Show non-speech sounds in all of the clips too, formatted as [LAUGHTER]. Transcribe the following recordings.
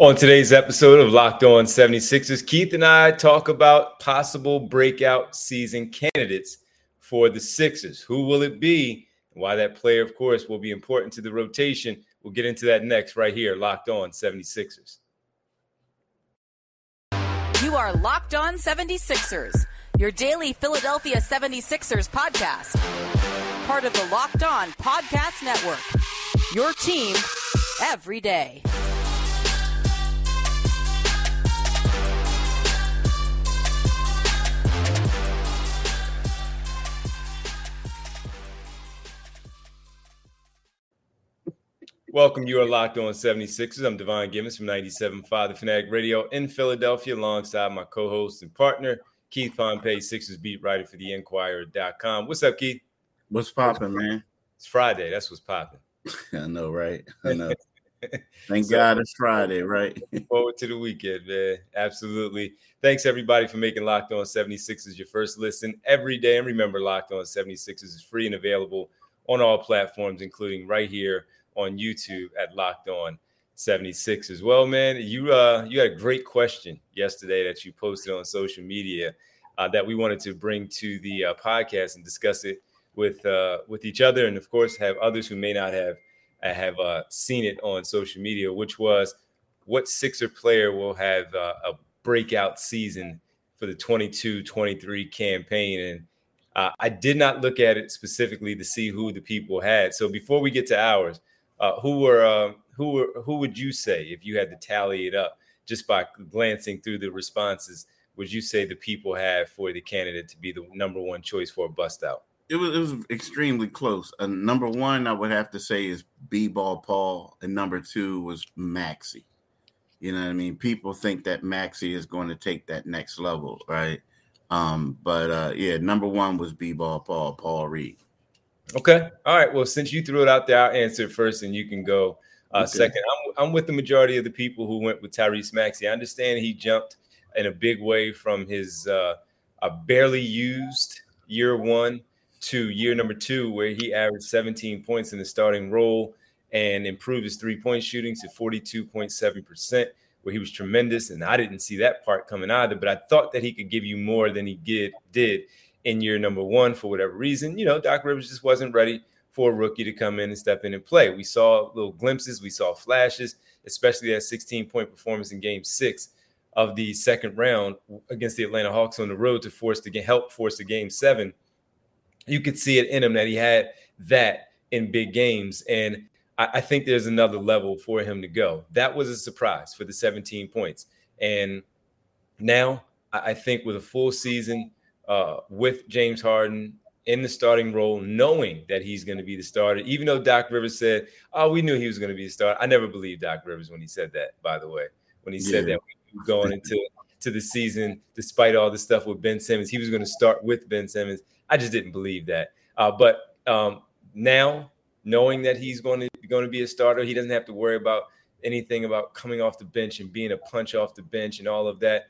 On today's episode of Locked On 76ers, Keith and I talk about possible breakout season candidates for the Sixers. Who will it be? Why that player, of course, will be important to the rotation. We'll get into that next right here, Locked On 76ers. You are Locked On 76ers, your daily Philadelphia 76ers podcast. Part of the Locked On Podcast Network. Your team every day. Welcome. You are locked on 76ers. I'm Devon Givens from 97.5 The Fanatic Radio in Philadelphia, alongside my co host and partner, Keith Pompey, Sixers beat writer for the Inquirer.com. What's up, Keith? What's popping, man? It's Friday. That's what's popping. [LAUGHS] I know, right? I know. [LAUGHS] Thank so, God it's Friday, right? forward to the weekend, man. Absolutely. Thanks, everybody, for making Locked On 76ers your first listen every day. And remember, Locked On 76ers is free and available on all platforms, including right here on YouTube at Locked On 76 as well, man. You uh you had a great question yesterday that you posted on social media uh, that we wanted to bring to the uh, podcast and discuss it with uh, with each other, and of course have others who may not have uh, have uh, seen it on social media, which was what Sixer player will have uh, a breakout season for the 22-23 campaign and uh, I did not look at it specifically to see who the people had. So before we get to ours, uh, who were uh, who were who would you say if you had to tally it up just by glancing through the responses? Would you say the people have for the candidate to be the number one choice for a bust out? It was it was extremely close. Uh, number one, I would have to say is B ball Paul, and number two was Maxey. You know what I mean? People think that Maxey is going to take that next level, right? Um, but uh, yeah, number one was B ball Paul, Paul Reed. Okay. All right. Well, since you threw it out there, I'll answer first and you can go uh, okay. second. I'm, I'm with the majority of the people who went with Tyrese Maxey. I understand he jumped in a big way from his uh, a barely used year one to year number two, where he averaged 17 points in the starting role and improved his three point shooting to 42.7%, where he was tremendous. And I didn't see that part coming either, but I thought that he could give you more than he did. did in year number one for whatever reason. You know, Doc Rivers just wasn't ready for a rookie to come in and step in and play. We saw little glimpses, we saw flashes, especially that 16 point performance in game six of the second round against the Atlanta Hawks on the road to force game, help force the game seven. You could see it in him that he had that in big games. And I, I think there's another level for him to go. That was a surprise for the 17 points. And now I think with a full season, uh, with James Harden in the starting role, knowing that he's going to be the starter, even though Doc Rivers said, "Oh, we knew he was going to be the starter." I never believed Doc Rivers when he said that. By the way, when he yeah. said that going into to the season, despite all the stuff with Ben Simmons, he was going to start with Ben Simmons. I just didn't believe that. Uh, but um, now, knowing that he's going to going to be a starter, he doesn't have to worry about anything about coming off the bench and being a punch off the bench and all of that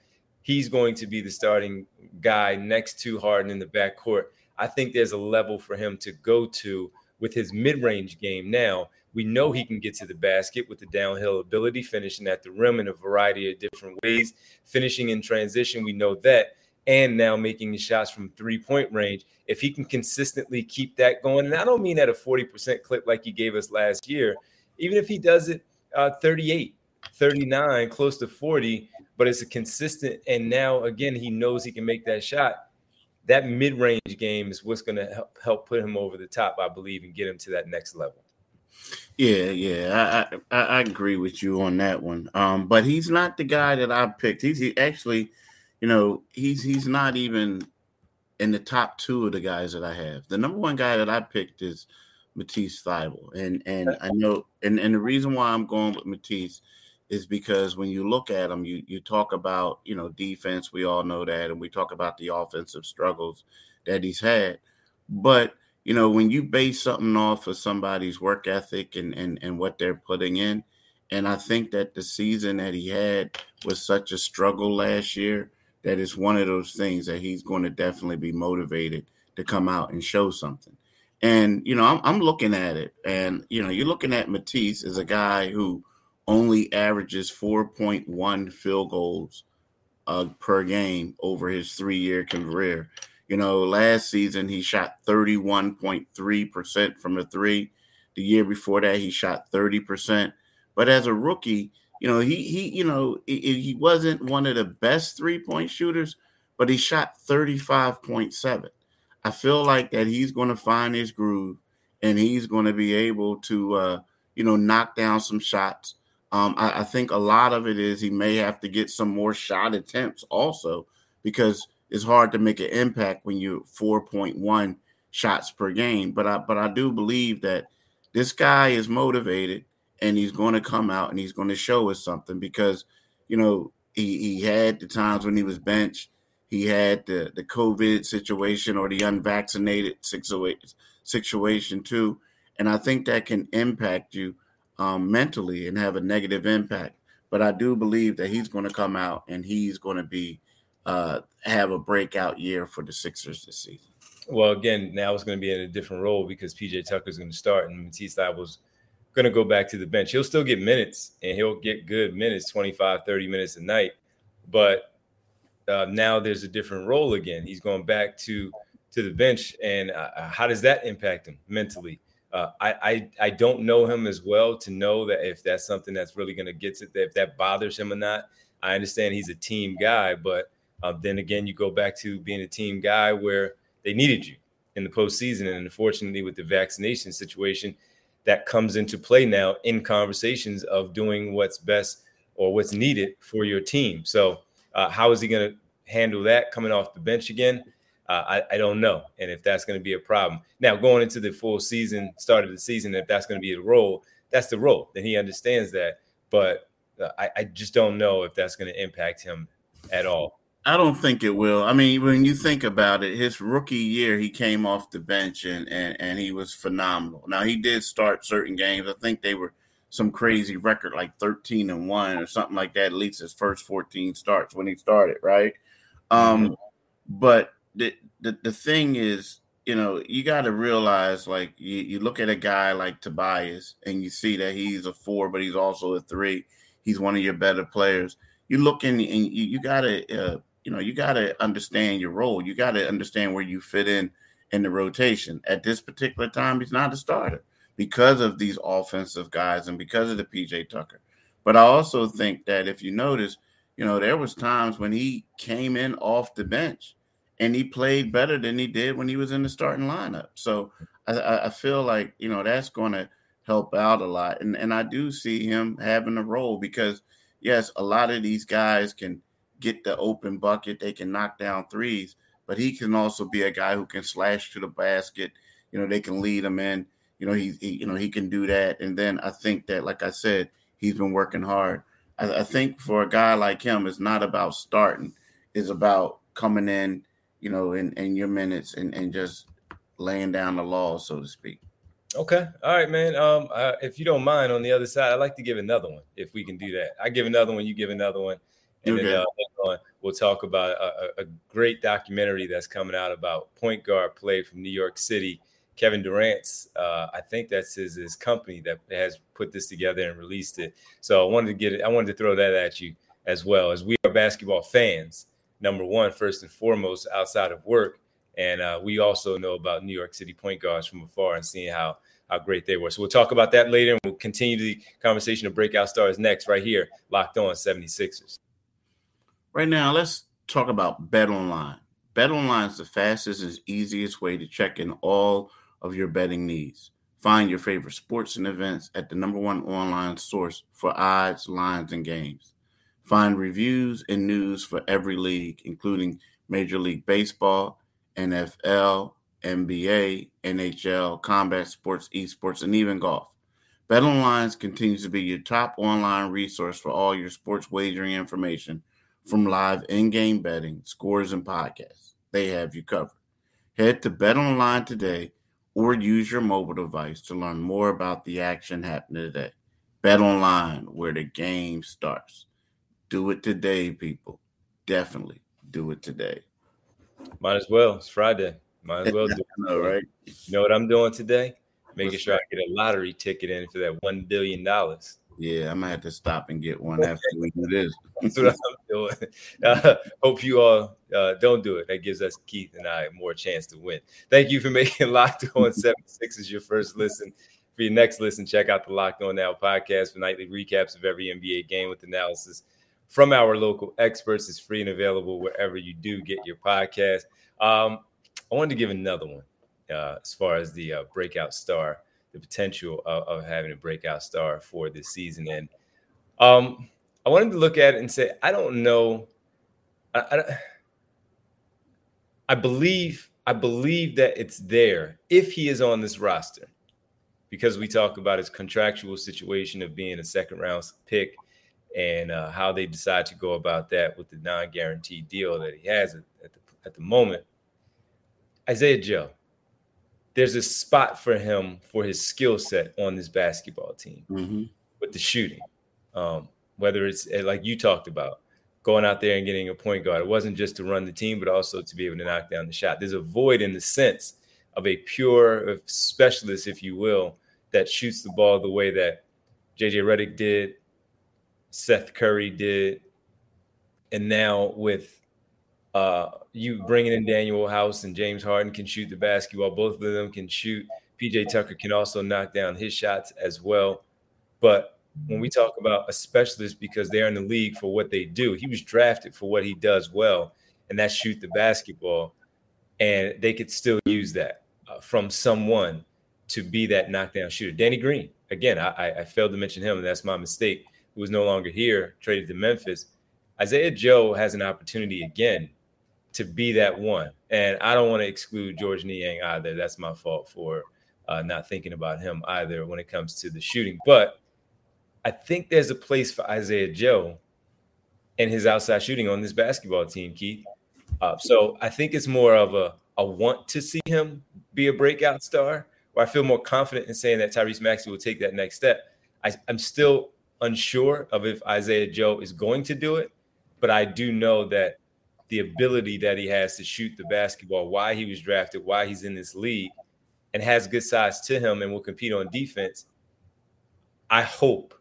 he's going to be the starting guy next to Harden in the backcourt. I think there's a level for him to go to with his mid-range game now. We know he can get to the basket with the downhill ability, finishing at the rim in a variety of different ways, finishing in transition. We know that. And now making the shots from three point range. If he can consistently keep that going, and I don't mean at a 40% clip like he gave us last year, even if he does it uh, 38, 39, close to 40, but it's a consistent. And now again, he knows he can make that shot. That mid-range game is what's going to help help put him over the top, I believe, and get him to that next level. Yeah, yeah, I, I, I agree with you on that one. Um, but he's not the guy that I picked. He's he actually, you know, he's he's not even in the top two of the guys that I have. The number one guy that I picked is Matisse Thybulle, and and I know, and and the reason why I'm going with Matisse is because when you look at him, you you talk about you know defense. We all know that, and we talk about the offensive struggles that he's had. But you know when you base something off of somebody's work ethic and and and what they're putting in, and I think that the season that he had was such a struggle last year that it's one of those things that he's going to definitely be motivated to come out and show something. And you know I'm, I'm looking at it, and you know you're looking at Matisse as a guy who only averages 4.1 field goals uh, per game over his three year career. You know, last season he shot 31.3% from the three. The year before that, he shot 30%. But as a rookie, you know, he he, you know, he, he wasn't one of the best three-point shooters, but he shot 35.7. I feel like that he's going to find his groove and he's going to be able to uh, you know, knock down some shots. Um, I, I think a lot of it is he may have to get some more shot attempts also because it's hard to make an impact when you're 4.1 shots per game. But I but I do believe that this guy is motivated and he's going to come out and he's going to show us something because you know he, he had the times when he was benched. He had the, the COVID situation or the unvaccinated situation too. And I think that can impact you um, mentally and have a negative impact. But I do believe that he's going to come out and he's going to be uh, have a breakout year for the Sixers this season. Well, again, now it's going to be in a different role because PJ Tucker is going to start and Matisse was going to go back to the bench. He'll still get minutes and he'll get good minutes, 25, 30 minutes a night. But uh, now there's a different role again. He's going back to to the bench, and uh, uh how does that impact him mentally? Uh, I, I I don't know him as well to know that if that's something that's really going to get to if that bothers him or not. I understand he's a team guy, but uh, then again, you go back to being a team guy where they needed you in the postseason, and unfortunately, with the vaccination situation, that comes into play now in conversations of doing what's best or what's needed for your team. So, uh, how is he going to handle that coming off the bench again? Uh, I, I, don't know. And if that's going to be a problem. Now, going into the full season, start of the season, if that's going to be the role, that's the role. Then he understands that. But uh, I, I just don't know if that's going to impact him at all. I don't think it will. I mean, when you think about it, his rookie year, he came off the bench and, and, and he was phenomenal. Now, he did start certain games. I think they were some crazy record, like 13 and 1 or something like that, at least his first 14 starts when he started, right? Um, mm-hmm. But the, the the thing is, you know, you got to realize, like, you, you look at a guy like Tobias, and you see that he's a four, but he's also a three. He's one of your better players. You look in, and you, you got to, uh, you know, you got to understand your role. You got to understand where you fit in in the rotation. At this particular time, he's not a starter because of these offensive guys and because of the PJ Tucker. But I also think that if you notice, you know, there was times when he came in off the bench and he played better than he did when he was in the starting lineup. So I, I feel like you know that's going to help out a lot, and and I do see him having a role because yes, a lot of these guys can get the open bucket, they can knock down threes, but he can also be a guy who can slash to the basket. You know, they can lead him in. You know, he, he you know he can do that, and then I think that, like I said, he's been working hard. I, I think for a guy like him, it's not about starting; it's about coming in you know, in, in your minutes and, and just laying down the law, so to speak. Okay. All right, man. Um, uh, if you don't mind, on the other side, I'd like to give another one. If we can do that, I give another one, you give another one, and okay. then uh, we'll talk about a, a, great documentary that's coming out about point guard play from New York City. Kevin Durant's, uh, I think that's his his company that has put this together and released it. So I wanted to get it. I wanted to throw that at you as well as we are basketball fans number one, first and foremost, outside of work. And uh, we also know about New York City point guards from afar and seeing how how great they were. So we'll talk about that later and we'll continue the conversation of breakout stars next, right here, locked on 76ers. Right now, let's talk about Bet Online. Bet Online is the fastest and easiest way to check in all of your betting needs. Find your favorite sports and events at the number one online source for odds, lines, and games. Find reviews and news for every league, including Major League Baseball, NFL, NBA, NHL, combat sports, esports, and even golf. BetOnline continues to be your top online resource for all your sports wagering information from live in-game betting, scores, and podcasts. They have you covered. Head to BetOnline today or use your mobile device to learn more about the action happening today. BetOnline, where the game starts. Do it today, people. Definitely do it today. Might as well. It's Friday. Might as well do [LAUGHS] it. know, right? You know what I'm doing today? Making What's sure that? I get a lottery ticket in for that one billion dollars. Yeah, I'm gonna have to stop and get one after we do this. [LAUGHS] That's what I'm doing. [LAUGHS] Uh, hope you all uh, don't do it. That gives us Keith and I more chance to win. Thank you for making Locked On 76ers your first listen. For your next listen, check out the Locked On Now podcast for nightly recaps of every NBA game with analysis from our local experts. It's free and available wherever you do get your podcast. Um, I wanted to give another one uh, as far as the uh, breakout star the potential of, of, having a breakout star for this season. And um, I wanted to look at it and say, I don't know. I, I, I believe I believe that it's there if he is on this roster, because we talk about his contractual situation of being a second round pick and uh, how they decide to go about that with the non guaranteed deal that he has at, at, the, at the moment. Isaiah Joe, there's a spot for him for his skill set on this basketball team mm-hmm. with the shooting. Um, whether it's eh, like you talked about, going out there and getting a point guard. It wasn't just to run the team, but also to be able to knock down the shot. There's a void in the sense of a pure specialist, if you will, that shoots the ball the way that JJ Redick did, Seth Curry did, and now with uh, you bringing in Danuel House and James Harden can shoot the basketball. Both of them can shoot. PJ Tucker can also knock down his shots as well. But when we talk about a specialist because they're in the league for what they do, he was drafted for what he does well, and that's shoot the basketball. And they could still use that uh, from someone to be that knockdown shooter. Danny Green, again, I, I failed to mention him, and that's my mistake. Who was no longer here, traded to Memphis. Isaiah Joe has an opportunity again to be that one. And I don't want to exclude George Niang either. That's my fault for uh, not thinking about him either when it comes to the shooting. But I think there's a place for Isaiah Joe and his outside shooting on this basketball team, Keith. Uh, so I think it's more of a, a want to see him be a breakout star, or I feel more confident in saying that Tyrese Maxey will take that next step. I, I'm still unsure of if Isaiah Joe is going to do it, but I do know that the ability that he has to shoot the basketball, why he was drafted, why he's in this league, and has good size to him and will compete on defense. I hope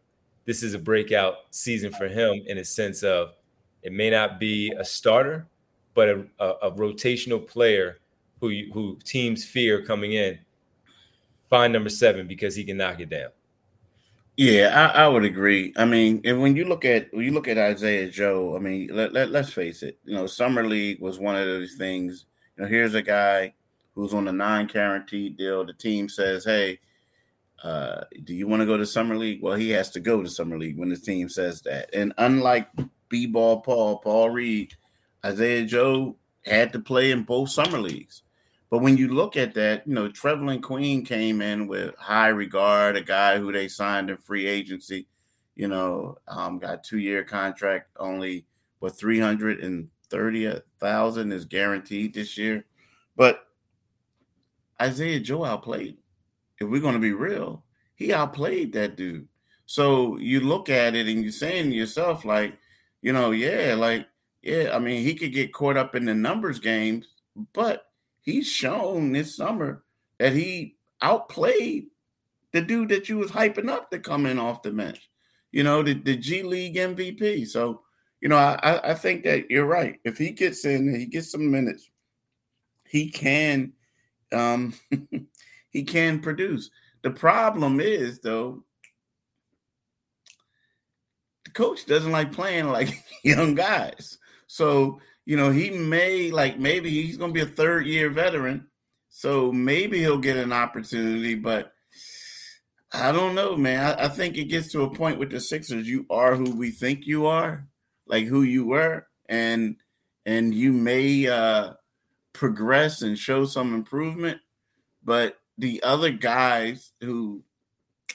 this is a breakout season for him in a sense of it may not be a starter, but a, a, a rotational player who who teams fear coming in. Find number seven because he can knock it down. Yeah, I, I, would agree. I mean, and when you look at when you look at Isaiah Joe, I mean, let, let let's face it. You know, summer league was one of those things. You know, here's a guy who's on a non-guaranteed deal. The team says, "Hey, uh, do you want to go to summer league?" Well, he has to go to summer league when the team says that. And unlike B-ball Paul, Paul Reed, Isaiah Joe had to play in both summer leagues. But when you look at that, you know, Trevelin Queen came in with high regard, a guy who they signed in free agency, you know, um, got two year contract, only what 330,000 is guaranteed this year. But Isaiah Joe outplayed. If we're going to be real, he outplayed that dude. So you look at it and you're saying to yourself, like, you know, yeah, like, yeah, I mean, he could get caught up in the numbers games, but he's shown this summer that he outplayed the dude that you was hyping up to come in off the bench. You know, the, the G League MVP. So, you know, I, I think that you're right. If he gets in, he gets some minutes, he can um [LAUGHS] he can produce. The problem is though, the coach doesn't like playing like [LAUGHS] young guys. So you know, he may like maybe he's going to be a third year veteran, so maybe he'll get an opportunity. But I don't know, man. I, I, think it gets to a point with the Sixers. You are who we think you are, like who you were, and and you may uh, progress and show some improvement. But the other guys who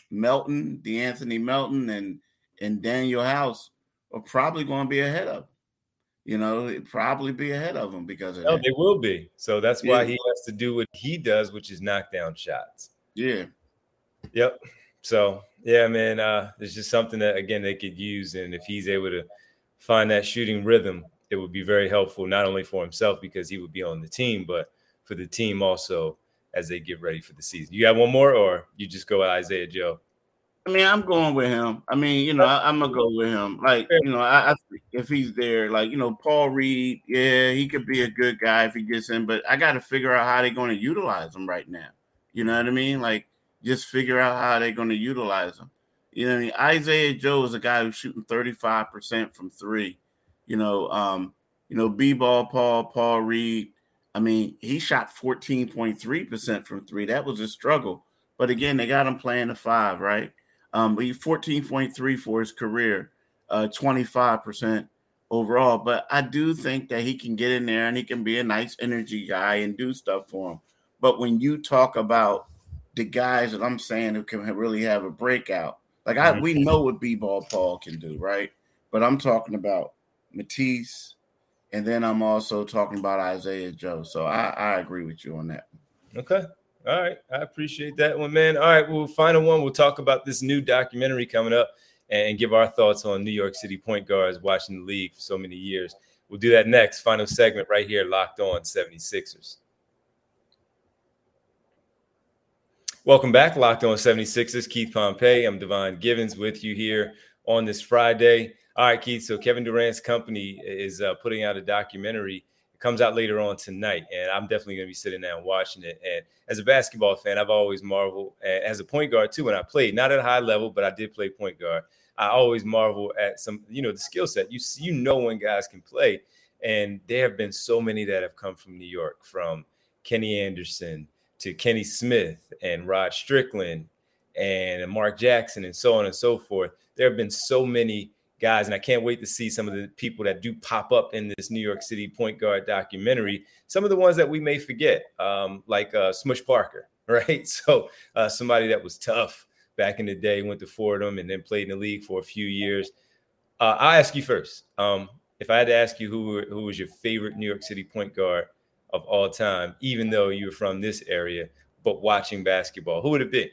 Melton, the Anthony Melton, and and Danuel House are probably going to be ahead of you know, it'd probably be ahead of them because of no, that. they will be. So that's why yeah. he has to do what he does, which is knock down shots. Yeah. Yep. So yeah, man, uh, there's just something that again they could use, and if he's able to find that shooting rhythm, it would be very helpful not only for himself because he would be on the team, but for the team also as they get ready for the season. You got one more, or you just go with Isaiah Joe? I mean, I'm going with him. I mean, you know, I, am gonna go with him. Like, you know, I, I, if he's there, like, you know, Paul Reed, yeah, he could be a good guy if he gets in, but I got to figure out how they're going to utilize him right now. You know what I mean? Like, just figure out how they're going to utilize him. You know, I mean, Isaiah Joe is a guy who's shooting 35 percent from three. You know, um, you know, B ball Paul, Paul Reed. I mean, he shot 14.3 percent from three. That was a struggle, but again, they got him playing the five, right? Um, he 14.3 for his career, uh, 25% overall. But I do think that he can get in there and he can be a nice energy guy and do stuff for him. But when you talk about the guys that I'm saying who can really have a breakout, like I we mm-hmm. know what B ball Paul can do, right? But I'm talking about Matisse, and then I'm also talking about Isaiah Joe. So I, I agree with you on that. Okay. All right. I appreciate that one, man. All right. Well, final one. We'll talk about this new documentary coming up and give our thoughts on New York City point guards watching the league for so many years. We'll do that next. Final segment right here, locked on 76ers. Welcome back, Locked On 76ers. Keith Pompey. I'm Devon Givens with you here on this Friday. All right, Keith. So Kevin Durant's company is uh, putting out a documentary comes out later on tonight, and I'm definitely going to be sitting down watching it. And as a basketball fan, I've always marveled as a point guard too. When I played, not at a high level, but I did play point guard. I always marvel at some, you know, the skill set. You see, you know when guys can play, and there have been so many that have come from New York, from Kenny Anderson to Kenny Smith and Rod Strickland and Mark Jackson and so on and so forth. There have been so many guys, and I can't wait to see some of the people that do pop up in this New York City point guard documentary. Some of the ones that we may forget, um, like uh, Smush Parker, [LAUGHS] right? So uh, somebody that was tough back in the day, went to Fordham, and then played in the league for a few years. Uh, I'll ask you first. Um, if I had to ask you who who was your favorite New York City point guard of all time, even though you were from this area, but watching basketball, who would it be?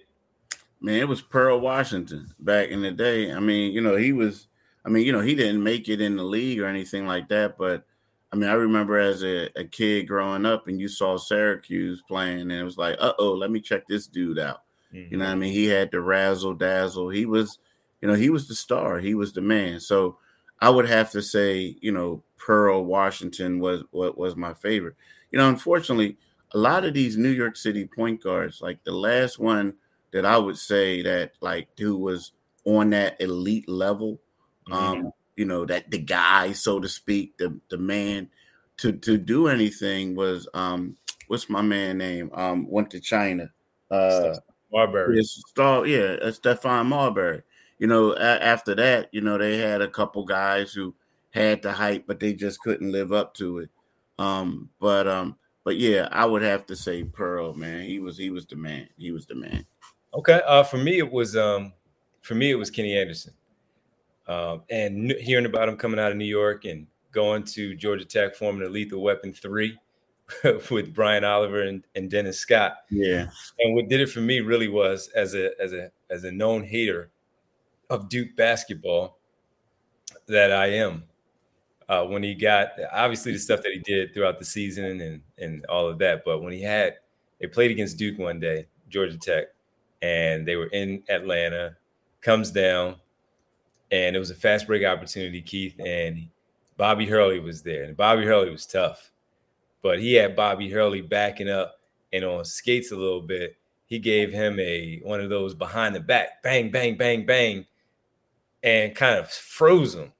Man, it was Pearl Washington back in the day. I mean, you know, he was I mean, you know, he didn't make it in the league or anything like that, but I mean, I remember as a, a kid growing up and you saw Syracuse playing, and it was like, uh oh, let me check this dude out. Mm-hmm. You know I mm-hmm. mean? He had the razzle dazzle. He was, you know, he was the star, he was the man. So I would have to say, you know, Pearl Washington was what was my favorite. You know, unfortunately, a lot of these New York City point guards, like the last one that I would say that like who was on that elite level mm-hmm. um, you know, that the guy, so to speak, the the man to to do anything was um what's my man name? Um went to China. Uh Marbury. Star, yeah, uh, Stephon Marbury. You know, a- after that, you know, they had a couple guys who had the hype, but they just couldn't live up to it. Um, but um, but yeah, I would have to say Pearl, man. He was he was the man. He was the man. Okay. Uh, for me, it was um, for me it was Kenny Anderson. Um, and hearing about him coming out of New York and going to Georgia Tech, forming a Lethal Weapon three [LAUGHS] with Brian Oliver and, and Dennis Scott. Yeah. And what did it for me really was as a as a as a known hater of Duke basketball that I am. Uh, when he got obviously the stuff that he did throughout the season and and all of that, but when he had they played against Duke one day, Georgia Tech, and they were in Atlanta, comes down, and it was a fast break opportunity, Keith. And Bobby Hurley was there, and Bobby Hurley was tough, but he had Bobby Hurley backing up and on skates a little bit. He gave him a one of those behind the back, bang, bang, bang, bang, and kind of froze him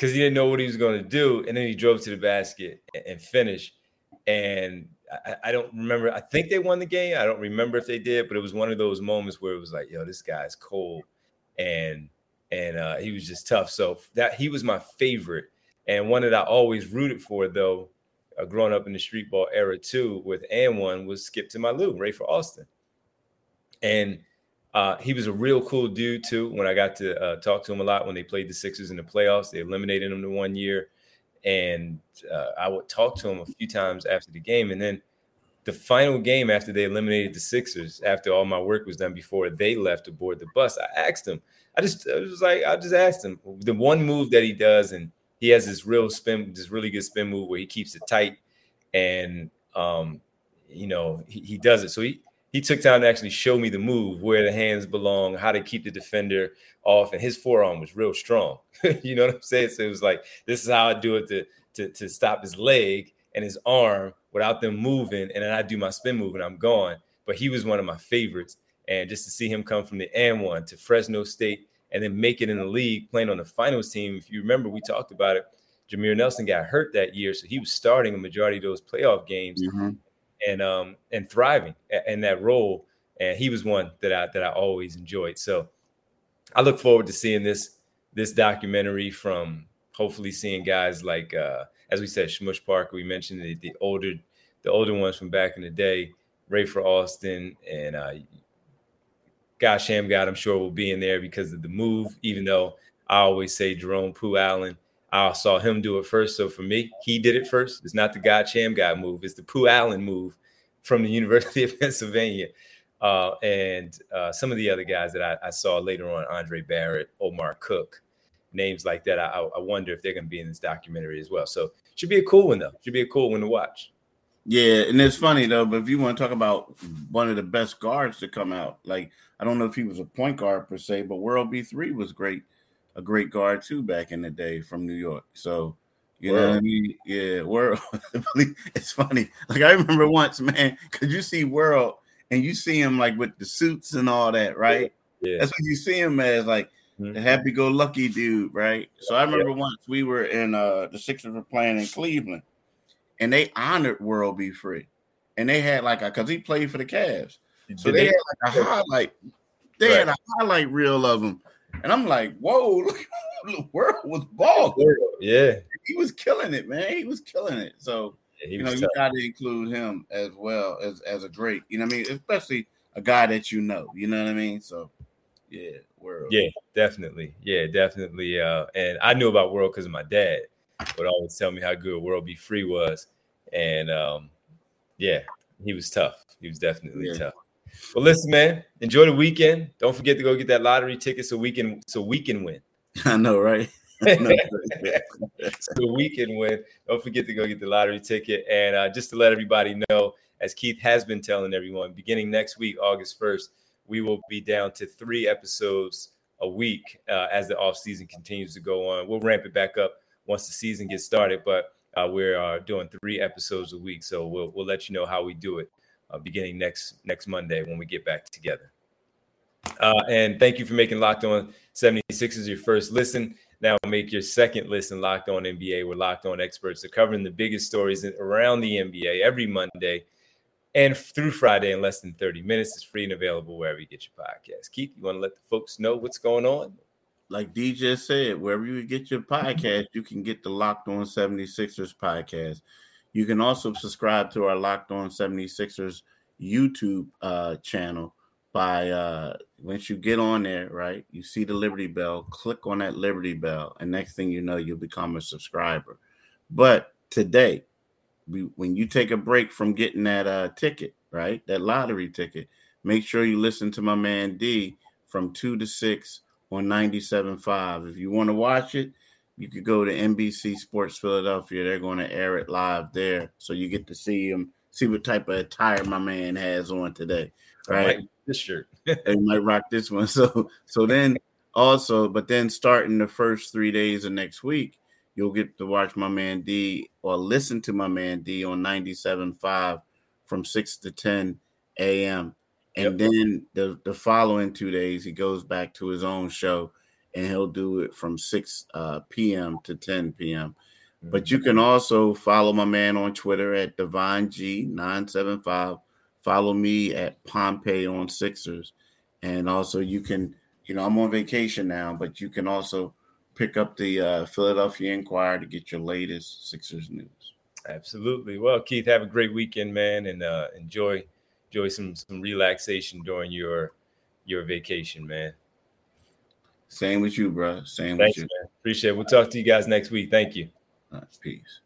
because he didn't know what he was going to do. And then he drove to the basket and finished. And I, I, don't remember. I think they won the game. I don't remember if they did, but it was one of those moments where it was like, yo, this guy's cold. And and uh, he was just tough. So that he was my favorite, and one that I always rooted for, though, uh, growing up in the street ball era too, with and one was Skip to my Lou, Rafer Alston, and uh, he was a real cool dude too. When I got to uh, talk to him a lot when they played the Sixers in the playoffs, they eliminated him the one year, and uh, I would talk to him a few times after the game, and then the final game after they eliminated the Sixers, after all my work was done before they left to board the bus, I asked him I just I was like, I just asked him the one move that he does, and he has this real spin, this really good spin move where he keeps it tight, and um, you know, he, he does it. So he he took time to actually show me the move, where the hands belong, how to keep the defender off, and his forearm was real strong. [LAUGHS] you know what I'm saying? So it was like, this is how I do it to to, to stop his leg and his arm without them moving, and then I do my spin move and I'm gone. But he was one of my favorites, and just to see him come from the AND1 to Fresno State and then make it in the league, playing on the finals team. If you remember, we talked about it. Jameer Nelson got hurt that year, so he was starting a majority of those playoff games mm-hmm. and um and thriving in that role. And he was one that I that I always enjoyed. So I look forward to seeing this this documentary from hopefully seeing guys like uh as we said, Smush Parker. We mentioned the, the older the older ones from back in the day, Rafer Alston and uh God Shammgod, I'm sure will be in there because of the move, even though I always say Jerome Pooh Allen I saw him do it first. So for me, he did it first. It's not the God Shammgod move, it's the Pooh Allen move from the [LAUGHS] University of Pennsylvania. Uh, and uh, some of the other guys that I, I, saw later on, Andre Barrett, Omar Cook, names like that. I, I wonder if they're going to be in this documentary as well. So should be a cool one though. Should be a cool one to watch. Yeah, and it's funny though. But if you want to talk about one of the best guards to come out, like I don't know if he was a point guard per se, but World B. Free was great a great guard too back in the day from New York. So you know what I mean? Yeah, World. [LAUGHS] it's funny. Like I remember once, man, because you see World and you see him like with the suits and all that, right? Yeah. That's what you see him as, like mm-hmm. the happy-go-lucky dude, right? So I remember yeah. once we were in uh the Sixers were playing in Cleveland, and they honored World B. Free, and they had like a because he played for the Cavs, so they, they, had like a highlight. They right. had a highlight reel of him and I'm like, whoa, [LAUGHS] look, the world was ball. Yeah. He was killing it, man. He was killing it. So, yeah, you know, tough. you got to include him as well as, as a great, you know what I mean? Especially a guy that you know, you know what I mean? So, yeah, world. Yeah, definitely. Yeah, definitely. Uh, and I knew about World because my dad would always tell me how good World B. Free was. And um, yeah, he was tough. He was definitely yeah. tough. Well, listen, man. Enjoy the weekend. Don't forget to go get that lottery ticket so we can so we can win. [LAUGHS] I know, right? [LAUGHS] [LAUGHS] so we can win. Don't forget to go get the lottery ticket. And uh, just to let everybody know, as Keith has been telling everyone, beginning next week, August first, we will be down to three episodes a week uh, as the off season continues to go on. We'll ramp it back up once the season gets started, but uh, we're uh, doing three episodes a week. So we'll we'll let you know how we do it uh, beginning next next Monday when we get back together. Uh, and thank you for making Locked On 76ers your first listen. Now make your second listen Locked On NBA. We're Locked On experts are covering the biggest stories around the NBA every Monday and through Friday in less than 30 minutes. It's free and available wherever you get your podcast. Keith, you want to let the folks know what's going on? Like DJ said, wherever you get your podcast, you can get the Locked On 76ers podcast. You can also subscribe to our Locked On 76ers YouTube uh, channel by uh, once you get on there, right? You see the Liberty Bell, click on that Liberty Bell, and next thing you know, you'll become a subscriber. But today, when you take a break from getting that uh, ticket, right, that lottery ticket, make sure you listen to my man D from two to six on 97.5. If you want to watch it, you could go to NBC Sports Philadelphia. They're going to air it live there, so you get to see him, see what type of attire my man has on today. Right, this shirt. [LAUGHS] they might rock this one. [LAUGHS] So, so then also, but then starting the first three days of next week, you'll get to watch my man D or listen to my man D on 97.5 from 6 to 10 a.m. And yep. then the, the following two days, he goes back to his own show and he'll do it from 6 uh, p.m. to 10 p.m. Mm-hmm. But you can also follow my man on Twitter at Divine G975. Follow me at Pompey on Sixers. And also, you can, you know, I'm on vacation now, but you can also pick up the uh, Philadelphia Inquirer to get your latest Sixers news. Absolutely. Well, Keith, have a great weekend, man, and uh, enjoy enjoy some some relaxation during your your vacation, man. Same with you, bro. Same Thanks, with you. Man. Appreciate it. We'll talk to you guys next week. Thank you. Right, peace.